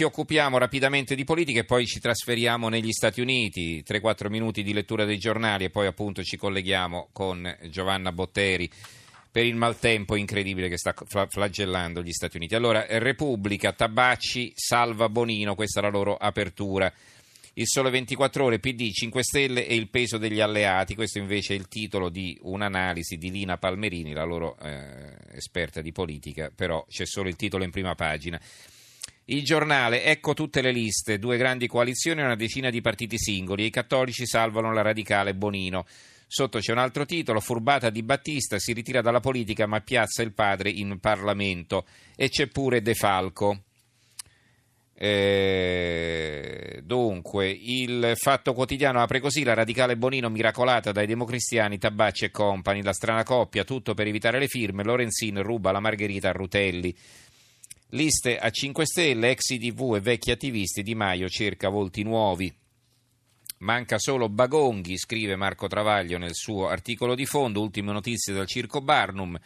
Ci occupiamo rapidamente di politica e poi ci trasferiamo negli Stati Uniti, 3-4 minuti di lettura dei giornali e poi appunto ci colleghiamo con Giovanna Botteri per il maltempo incredibile che sta flagellando gli Stati Uniti. Allora, Repubblica, Tabacci, salva Bonino, questa è la loro apertura. Il Sole 24 Ore, PD, 5 Stelle e il peso degli alleati. Questo invece è il titolo di un'analisi di Lina Palmerini, la loro eh, esperta di politica, però c'è solo il titolo in prima pagina. Il giornale, ecco tutte le liste, due grandi coalizioni e una decina di partiti singoli. I cattolici salvano la radicale Bonino. Sotto c'è un altro titolo, furbata di Battista, si ritira dalla politica ma piazza il padre in Parlamento. E c'è pure De Falco. Eh, dunque, il Fatto Quotidiano apre così la radicale Bonino miracolata dai democristiani, Tabacci e compagni, la strana coppia, tutto per evitare le firme, Lorenzin ruba la Margherita a Rutelli. Liste a 5 Stelle, ex IDV e vecchi attivisti, Di Maio cerca volti nuovi. Manca solo Bagonghi, scrive Marco Travaglio nel suo articolo di fondo, ultime notizie dal Circo Barnum.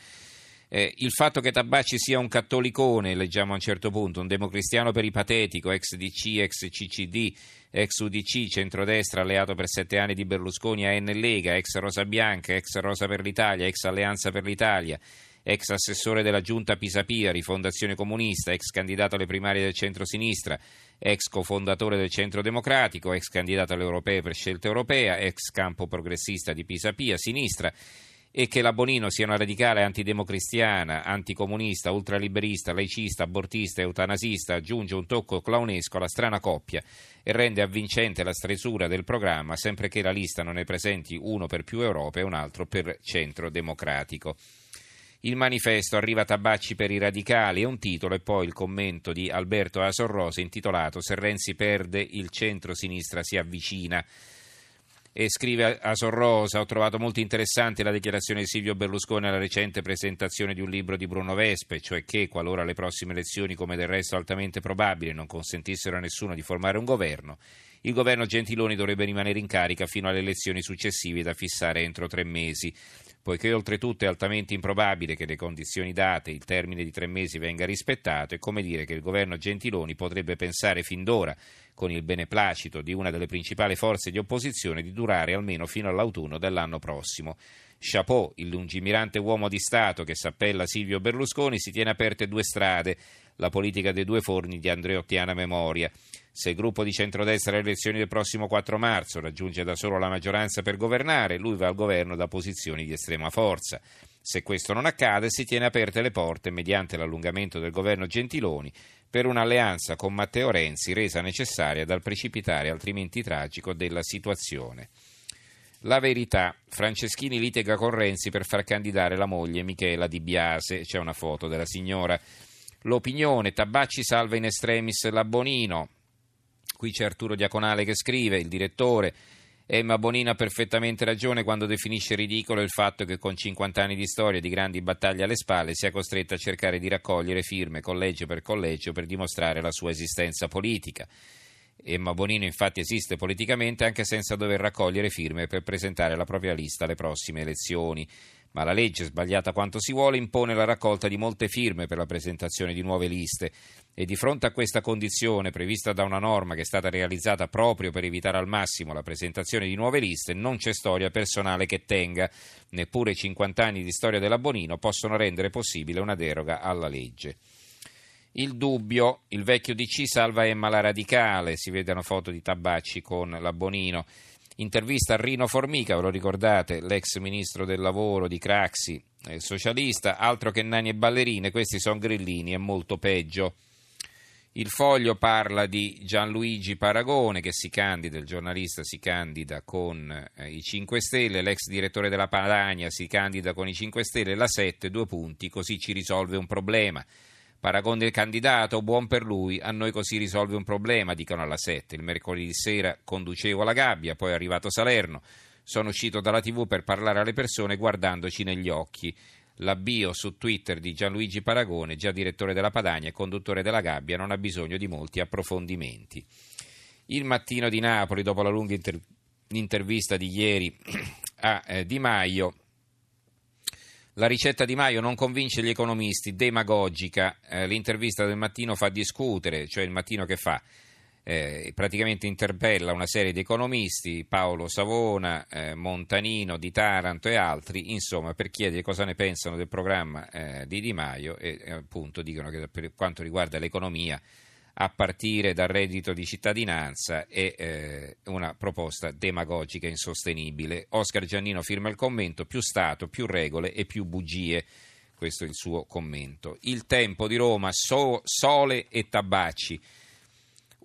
Eh, il fatto che Tabacci sia un cattolicone, leggiamo a un certo punto, un democristiano peripatetico, ex DC, ex CCD, ex UDC, centrodestra, alleato per sette anni di Berlusconi a N Lega, ex Rosa Bianca, ex Rosa per l'Italia, ex Alleanza per l'Italia, ex assessore della giunta Pisapia, rifondazione comunista, ex candidato alle primarie del centro-sinistra, ex cofondatore del centro democratico, ex candidato alle europee per scelta europea, ex campo progressista di Pisapia, sinistra e che la Bonino sia una radicale antidemocristiana, anticomunista, ultraliberista, laicista, abortista eutanasista aggiunge un tocco clownesco alla strana coppia e rende avvincente la stresura del programma sempre che la lista non ne presenti uno per più Europa e un altro per centro democratico. Il manifesto arriva Tabacci per i radicali è un titolo e poi il commento di Alberto Asorrosa intitolato Se Renzi perde il centro-sinistra si avvicina e scrive a Sorrosa ho trovato molto interessante la dichiarazione di Silvio Berlusconi alla recente presentazione di un libro di Bruno Vespe, cioè che qualora le prossime elezioni, come del resto altamente probabile, non consentissero a nessuno di formare un governo, il governo Gentiloni dovrebbe rimanere in carica fino alle elezioni successive da fissare entro tre mesi. Poiché oltretutto è altamente improbabile che le condizioni date, il termine di tre mesi venga rispettato, è come dire che il governo Gentiloni potrebbe pensare fin d'ora con il beneplacito di una delle principali forze di opposizione, di durare almeno fino all'autunno dell'anno prossimo. Chapeau, il lungimirante uomo di Stato che s'appella Silvio Berlusconi, si tiene aperte due strade, la politica dei due forni di Andreottiana memoria. Se il gruppo di centrodestra alle elezioni del prossimo 4 marzo raggiunge da solo la maggioranza per governare, lui va al governo da posizioni di estrema forza. Se questo non accade, si tiene aperte le porte, mediante l'allungamento del governo Gentiloni, per un'alleanza con Matteo Renzi resa necessaria dal precipitare altrimenti tragico della situazione. La verità, Franceschini litiga con Renzi per far candidare la moglie Michela Di Biase, c'è una foto della signora. L'opinione, Tabacci salva in estremis la Bonino. Qui c'è Arturo Diaconale che scrive, il direttore, Emma Bonino ha perfettamente ragione quando definisce ridicolo il fatto che con 50 anni di storia e di grandi battaglie alle spalle sia costretta a cercare di raccogliere firme collegio per collegio per dimostrare la sua esistenza politica. Emma Bonino infatti esiste politicamente anche senza dover raccogliere firme per presentare la propria lista alle prossime elezioni ma la legge, sbagliata quanto si vuole, impone la raccolta di molte firme per la presentazione di nuove liste e di fronte a questa condizione prevista da una norma che è stata realizzata proprio per evitare al massimo la presentazione di nuove liste, non c'è storia personale che tenga. Neppure 50 anni di storia della Bonino possono rendere possibile una deroga alla legge. Il dubbio, il vecchio DC salva Emma la radicale, si vede una foto di Tabacci con la Bonino. Intervista a Rino Formica, ve lo ricordate, l'ex ministro del lavoro di Craxi, eh, socialista, altro che nani e ballerine, questi sono grillini, è molto peggio. Il foglio parla di Gianluigi Paragone che si candida, il giornalista si candida con eh, i 5 Stelle, l'ex direttore della Padania si candida con i 5 Stelle, la 7, due punti, così ci risolve un problema. Paragone del candidato, buon per lui, a noi così risolve un problema, dicono alla 7. Il mercoledì sera conducevo alla gabbia, poi è arrivato Salerno. Sono uscito dalla tv per parlare alle persone guardandoci negli occhi. La bio su Twitter di Gianluigi Paragone, già direttore della Padania e conduttore della gabbia, non ha bisogno di molti approfondimenti. Il mattino di Napoli, dopo la lunga inter- intervista di ieri a eh, Di Maio, La ricetta di Maio non convince gli economisti, demagogica. Eh, l'intervista del mattino fa discutere, cioè il mattino che fa? Eh, praticamente interpella una serie di economisti, Paolo Savona, eh, Montanino di Taranto e altri, insomma, per chiedere cosa ne pensano del programma eh, di Di Maio e eh, appunto dicono che per quanto riguarda l'economia a partire dal reddito di cittadinanza è eh, una proposta demagogica insostenibile. Oscar Giannino firma il commento, più Stato, più regole e più bugie. Questo è il suo commento. Il tempo di Roma, so, sole e tabacci.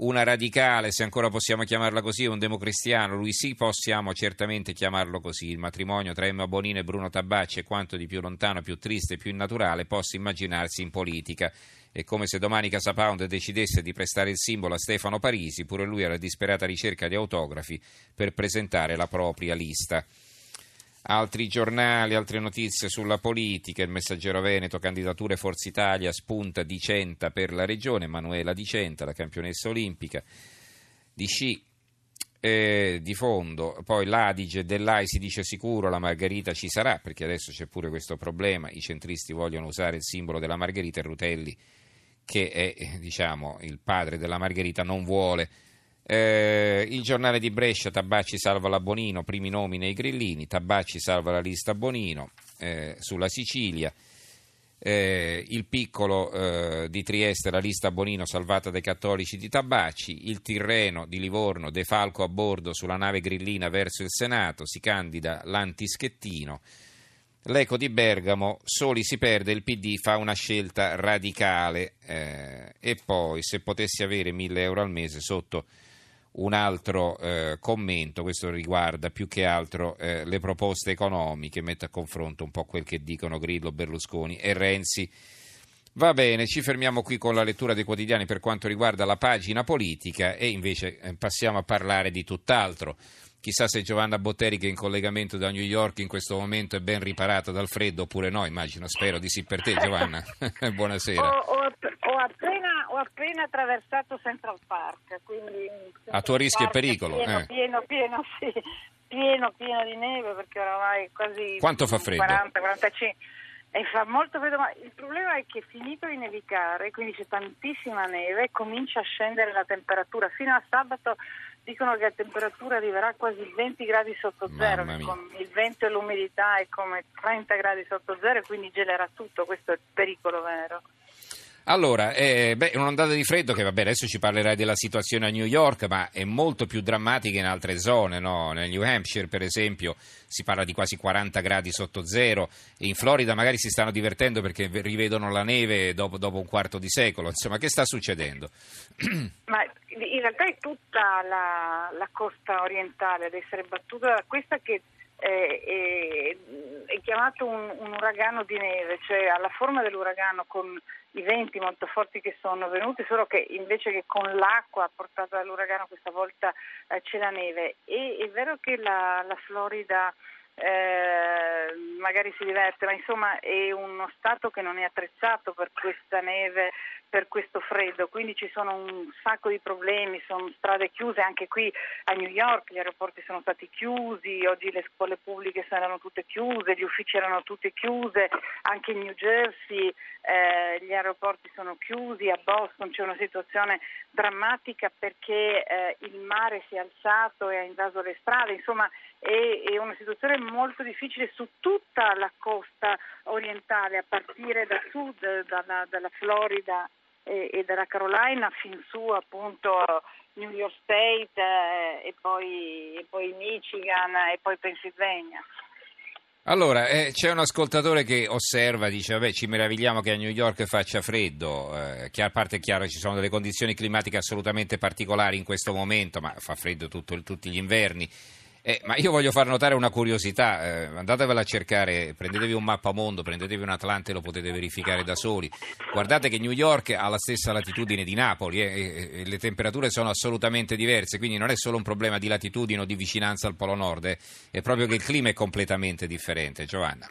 Una radicale, se ancora possiamo chiamarla così, un democristiano, lui sì possiamo certamente chiamarlo così. Il matrimonio tra Emma Bonino e Bruno Tabacci è quanto di più lontano, più triste e più innaturale possa immaginarsi in politica. È come se domani Casa Pound decidesse di prestare il simbolo a Stefano Parisi, pure lui alla disperata ricerca di autografi per presentare la propria lista. Altri giornali, altre notizie sulla politica, il Messaggero Veneto, candidature Forza Italia, spunta di Centa per la regione, Manuela Di Centa, la campionessa olimpica di sci. Eh, di fondo, poi l'Adige dell'AI si dice sicuro la Margherita ci sarà perché adesso c'è pure questo problema, i centristi vogliono usare il simbolo della Margherita e Rutelli che è diciamo, il padre della Margherita, non vuole. Eh, il giornale di Brescia, Tabacci salva la Bonino, primi nomi nei grillini, Tabacci salva la lista Bonino eh, sulla Sicilia. Eh, il piccolo eh, di Trieste, la lista Bonino salvata dai cattolici di Tabacci, il Tirreno di Livorno, De Falco a bordo sulla nave grillina verso il Senato, si candida l'antischettino. L'Eco di Bergamo, Soli si perde, il PD fa una scelta radicale eh, e poi se potessi avere 1000 euro al mese sotto un altro eh, commento, questo riguarda più che altro eh, le proposte economiche, mette a confronto un po' quel che dicono Grillo, Berlusconi e Renzi. Va bene, ci fermiamo qui con la lettura dei quotidiani per quanto riguarda la pagina politica e invece eh, passiamo a parlare di tutt'altro. Chissà se Giovanna Botteri, che è in collegamento da New York in questo momento, è ben riparata dal freddo oppure no. Immagino, spero di sì per te, Giovanna. Buonasera. Ho, ho, ho, appena, ho, appena, attraversato Central Park, quindi a tuo rischio e pericolo. Pieno, eh. pieno, pieno, sì, pieno, pieno di neve perché oramai quasi. Quanto fa freddo? 40, 45. E fa molto freddo, ma il problema è che finito di nevicare, quindi c'è tantissima neve, comincia a scendere la temperatura. Fino a sabato dicono che la temperatura arriverà quasi 20 gradi sotto zero, con il vento e l'umidità è come 30 gradi sotto zero e quindi gelerà tutto, questo è il pericolo vero. Allora, eh, beh, un'ondata di freddo che vabbè, adesso ci parlerai della situazione a New York, ma è molto più drammatica in altre zone, no? Nel New Hampshire, per esempio, si parla di quasi 40 gradi sotto zero in Florida magari si stanno divertendo perché rivedono la neve dopo, dopo un quarto di secolo. Insomma, che sta succedendo? Ma in realtà è tutta la, la costa orientale ad essere battuta da questa che è, è, è chiamato un, un, uragano di neve, cioè ha la forma dell'uragano con i venti molto forti che sono venuti, solo che invece che con l'acqua portata dall'uragano questa volta eh, c'è la neve. E è vero che la, la Florida eh, magari si diverte, ma insomma è uno Stato che non è attrezzato per questa neve per questo freddo, quindi ci sono un sacco di problemi, sono strade chiuse anche qui a New York, gli aeroporti sono stati chiusi, oggi le scuole pubbliche saranno tutte chiuse, gli uffici erano tutti chiusi, anche in New Jersey eh, gli aeroporti sono chiusi, a Boston c'è una situazione drammatica perché eh, il mare si è alzato e ha invaso le strade, insomma è, è una situazione molto difficile su tutta la costa orientale, a partire da sud, dalla, dalla Florida e, e dalla Carolina fin su appunto New York State eh, e, poi, e poi Michigan e poi Pennsylvania. Allora, eh, c'è un ascoltatore che osserva, dice, vabbè, ci meravigliamo che a New York faccia freddo, eh, a parte è chiaro ci sono delle condizioni climatiche assolutamente particolari in questo momento, ma fa freddo tutto, tutti gli inverni. Eh, ma io voglio far notare una curiosità, eh, andatevela a cercare, prendetevi un mappamondo, prendetevi un Atlante e lo potete verificare da soli. Guardate che New York ha la stessa latitudine di Napoli eh, e, le temperature sono assolutamente diverse, quindi non è solo un problema di latitudine o di vicinanza al Polo Nord, eh, è proprio che il clima è completamente differente. Giovanna.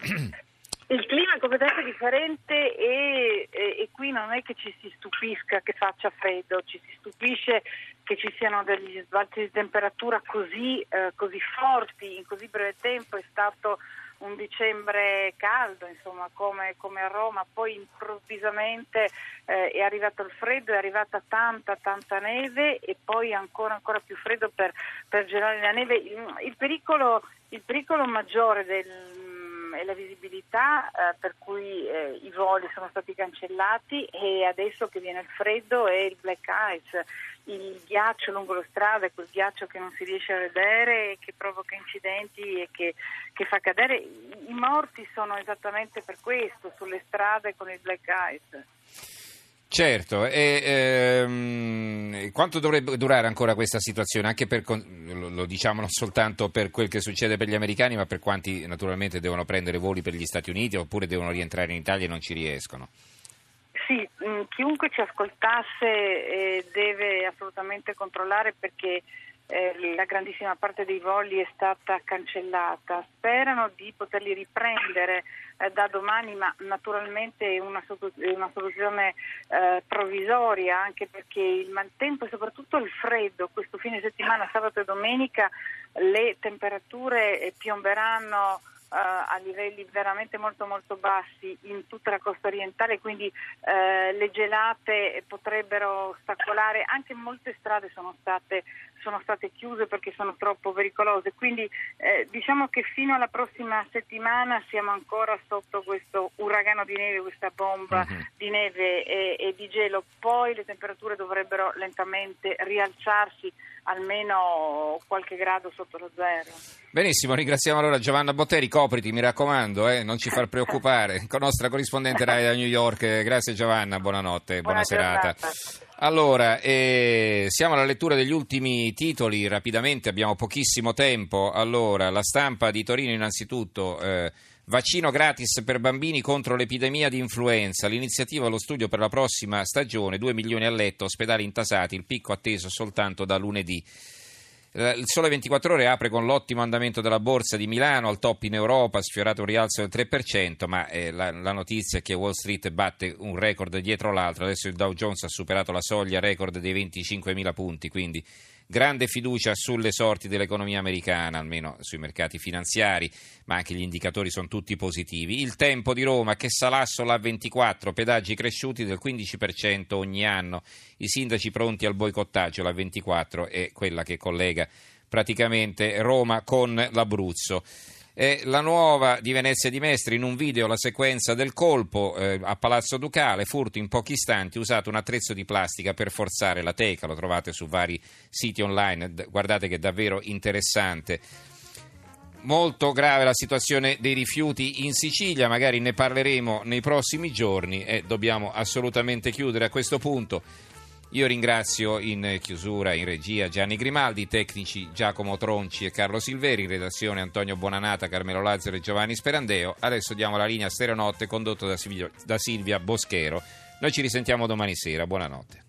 Il clima è completamente differente e, e, e, qui non è che ci si stupisca che faccia freddo, ci si stupisce che ci siano degli sbalzi di temperatura così, eh, così forti in così breve tempo. È stato un dicembre caldo, insomma, come, come, a Roma, poi improvvisamente eh, è arrivato il freddo, è arrivata tanta, tanta neve e poi ancora, ancora più freddo per, per gelare la neve. Il, il, pericolo, il pericolo maggiore del e la visibilità eh, per cui eh, i voli sono stati cancellati e adesso che viene il freddo è il black ice, il ghiaccio lungo le strade, quel ghiaccio che non si riesce a vedere e che provoca incidenti e che, che fa cadere. I morti sono esattamente per questo, sulle strade con il black ice. Certo, e ehm, quanto dovrebbe durare ancora questa situazione? Anche per, lo diciamo non soltanto per quel che succede per gli americani, ma per quanti naturalmente devono prendere voli per gli Stati Uniti oppure devono rientrare in Italia e non ci riescono? Sì, mh, chiunque ci ascoltasse eh, deve assolutamente controllare perché eh, la grandissima parte dei voli è stata cancellata. Sperano di poterli riprendere eh, da domani, ma naturalmente è una, una soluzione eh, provvisoria, anche perché il maltempo e soprattutto il freddo, questo fine settimana, sabato e domenica, le temperature eh, piomberanno a livelli veramente molto molto bassi in tutta la costa orientale, quindi uh, le gelate potrebbero ostacolare, anche molte strade sono state, sono state chiuse perché sono troppo pericolose, quindi eh, diciamo che fino alla prossima settimana siamo ancora sotto questo uragano di neve, questa bomba uh-huh. di neve e, e di gelo, poi le temperature dovrebbero lentamente rialzarsi almeno qualche grado sotto lo zero. Benissimo, ringraziamo allora Giovanna Botteri, copriti mi raccomando, eh, non ci far preoccupare, con nostra corrispondente Rai da New York. Grazie Giovanna, buonanotte, buona, buona serata. Allora, eh, siamo alla lettura degli ultimi titoli, rapidamente abbiamo pochissimo tempo. Allora, la stampa di Torino innanzitutto... Eh, Vaccino gratis per bambini contro l'epidemia di influenza. L'iniziativa allo studio per la prossima stagione, 2 milioni a letto, ospedali intasati, il picco atteso soltanto da lunedì. Eh, il Sole 24 Ore apre con l'ottimo andamento della borsa di Milano, al top in Europa, sfiorato un rialzo del 3%, ma eh, la, la, notizia è che Wall Street batte un record dietro l'altro. Adesso il Dow Jones ha superato la soglia record dei 25.000 punti, quindi grande fiducia sulle sorti dell'economia americana, almeno sui mercati finanziari, ma anche gli indicatori sono tutti positivi. Il tempo di Roma che Salasso la 24, pedaggi cresciuti del 15% ogni anno, i sindaci pronti al boicottaggio, la 24 è quella che collega praticamente Roma con l'Abruzzo. Eh, la nuova di Venezia di Mestre in un video la sequenza del colpo eh, a Palazzo Ducale, furto in pochi istanti, usato un attrezzo di plastica per forzare la teca, lo trovate su vari siti online, guardate che è davvero interessante. Molto grave la situazione dei rifiuti in Sicilia, magari ne parleremo nei prossimi giorni e dobbiamo assolutamente chiudere a questo punto. Io ringrazio in chiusura, in regia Gianni Grimaldi, tecnici Giacomo Tronci e Carlo Silveri, in redazione Antonio Bonanata, Carmelo Lazzaro e Giovanni Sperandeo. Adesso diamo la linea Stereonotte condotto da Silvia Boschero. Noi ci risentiamo domani sera. Buonanotte.